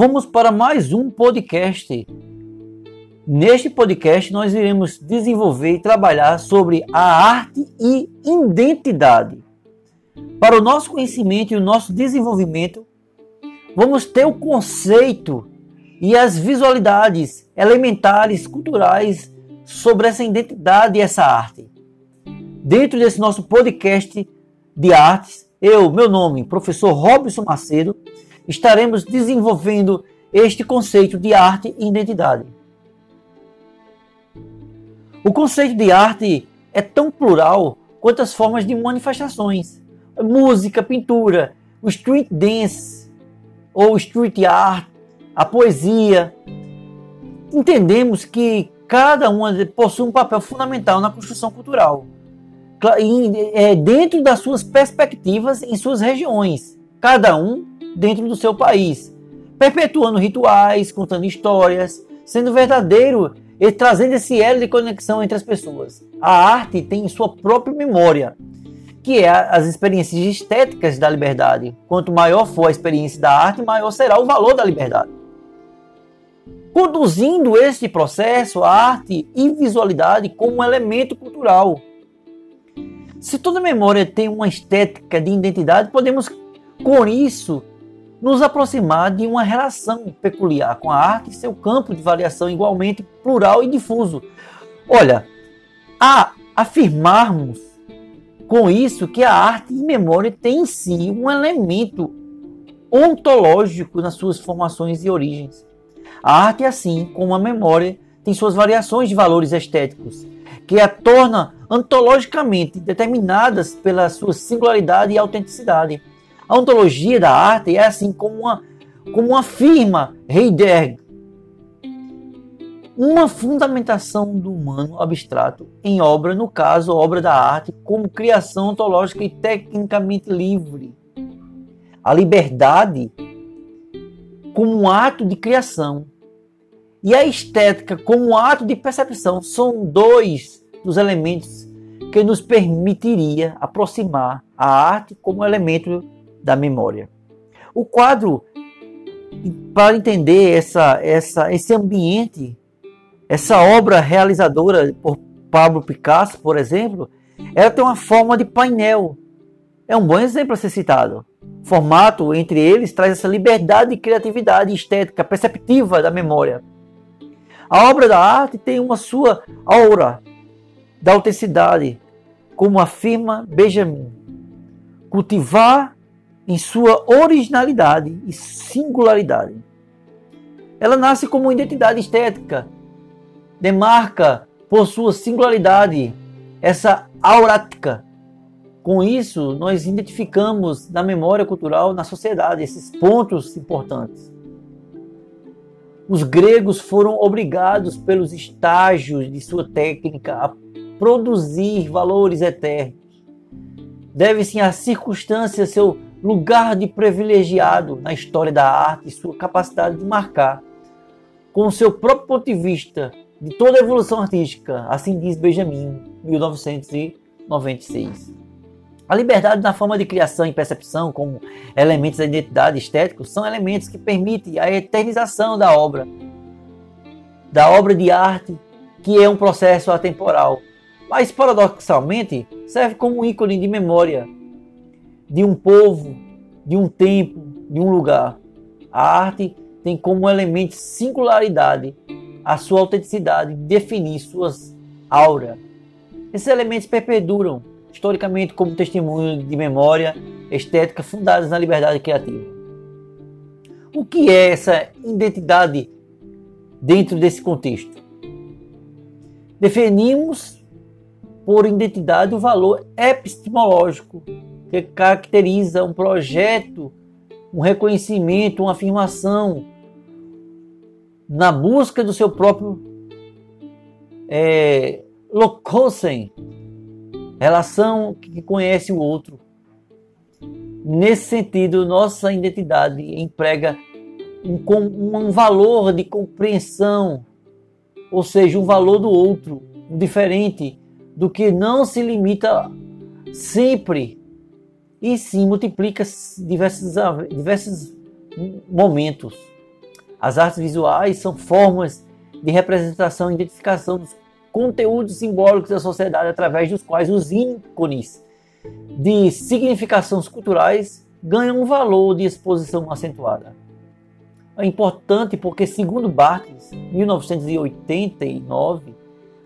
Vamos para mais um podcast. Neste podcast, nós iremos desenvolver e trabalhar sobre a arte e identidade. Para o nosso conhecimento e o nosso desenvolvimento, vamos ter o conceito e as visualidades elementares culturais sobre essa identidade e essa arte. Dentro desse nosso podcast de artes, eu, meu nome, professor Robson Macedo, estaremos desenvolvendo este conceito de arte e identidade. O conceito de arte é tão plural quanto as formas de manifestações. Música, pintura, o street dance ou street art, a poesia. Entendemos que cada uma possui um papel fundamental na construção cultural, é, dentro das suas perspectivas em suas regiões, cada um dentro do seu país, perpetuando rituais, contando histórias, sendo verdadeiro e trazendo esse elo de conexão entre as pessoas. A arte tem sua própria memória, que é as experiências estéticas da liberdade. Quanto maior for a experiência da arte, maior será o valor da liberdade. Conduzindo este processo, a arte e visualidade como um elemento cultural. Se toda memória tem uma estética de identidade, podemos com isso nos aproximar de uma relação peculiar com a arte e seu campo de variação igualmente plural e difuso. Olha, a afirmarmos com isso que a arte e memória tem em si um elemento ontológico nas suas formações e origens. A arte, assim como a memória, tem suas variações de valores estéticos, que a torna ontologicamente determinadas pela sua singularidade e autenticidade. A ontologia da arte é assim como uma, como afirma Heidegger, uma fundamentação do humano abstrato em obra, no caso, obra da arte, como criação ontológica e tecnicamente livre. A liberdade como um ato de criação e a estética como um ato de percepção são dois dos elementos que nos permitiria aproximar a arte como elemento da memória. O quadro, para entender essa, essa, esse ambiente, essa obra realizadora por Pablo Picasso, por exemplo, ela tem uma forma de painel. É um bom exemplo a ser citado. Formato entre eles traz essa liberdade de criatividade estética perceptiva da memória. A obra da arte tem uma sua aura da autenticidade, como afirma Benjamin. Cultivar em sua originalidade e singularidade. Ela nasce como identidade estética, demarca por sua singularidade essa aurática. Com isso, nós identificamos na memória cultural, na sociedade, esses pontos importantes. Os gregos foram obrigados pelos estágios de sua técnica a produzir valores eternos. Deve-se à circunstância seu lugar de privilegiado na história da arte e sua capacidade de marcar, com o seu próprio ponto de vista, de toda a evolução artística, assim diz Benjamin, 1996. A liberdade na forma de criação e percepção, como elementos da identidade estética, são elementos que permitem a eternização da obra, da obra de arte, que é um processo atemporal, mas paradoxalmente serve como um ícone de memória de um povo, de um tempo, de um lugar. A arte tem como elemento singularidade a sua autenticidade, definir suas auras. Esses elementos perpetuam historicamente como testemunho de memória estética fundadas na liberdade criativa. O que é essa identidade dentro desse contexto? Definimos por identidade o valor epistemológico que caracteriza um projeto, um reconhecimento, uma afirmação na busca do seu próprio é, locosen, relação que conhece o outro. Nesse sentido, nossa identidade emprega um, um valor de compreensão, ou seja, um valor do outro, diferente, do que não se limita sempre e sim multiplica diversos, diversos momentos. As artes visuais são formas de representação e identificação dos conteúdos simbólicos da sociedade através dos quais os ícones de significações culturais ganham um valor de exposição acentuada. É importante porque, segundo Barthes, 1989,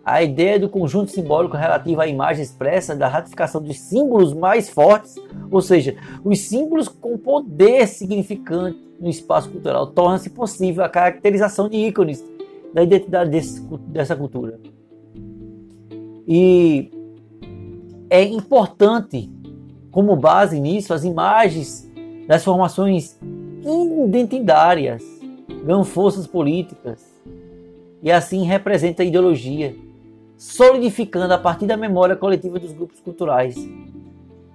a ideia do conjunto simbólico relativo à imagem expressa da ratificação dos símbolos mais fortes, ou seja, os símbolos com poder significante no espaço cultural, torna-se possível a caracterização de ícones da identidade desse, dessa cultura. E é importante, como base nisso, as imagens das formações identitárias ganham forças políticas e assim representa a ideologia solidificando a partir da memória coletiva dos grupos culturais.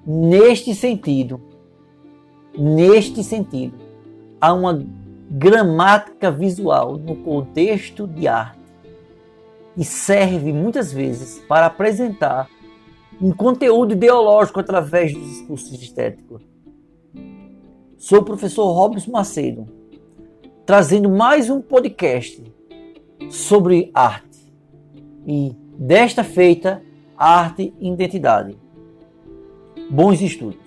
Neste sentido, neste sentido, há uma gramática visual no contexto de arte e serve muitas vezes para apresentar um conteúdo ideológico através do discurso estético. Sou o professor Robson Macedo, trazendo mais um podcast sobre arte. E Desta feita, arte e identidade. Bons estudos.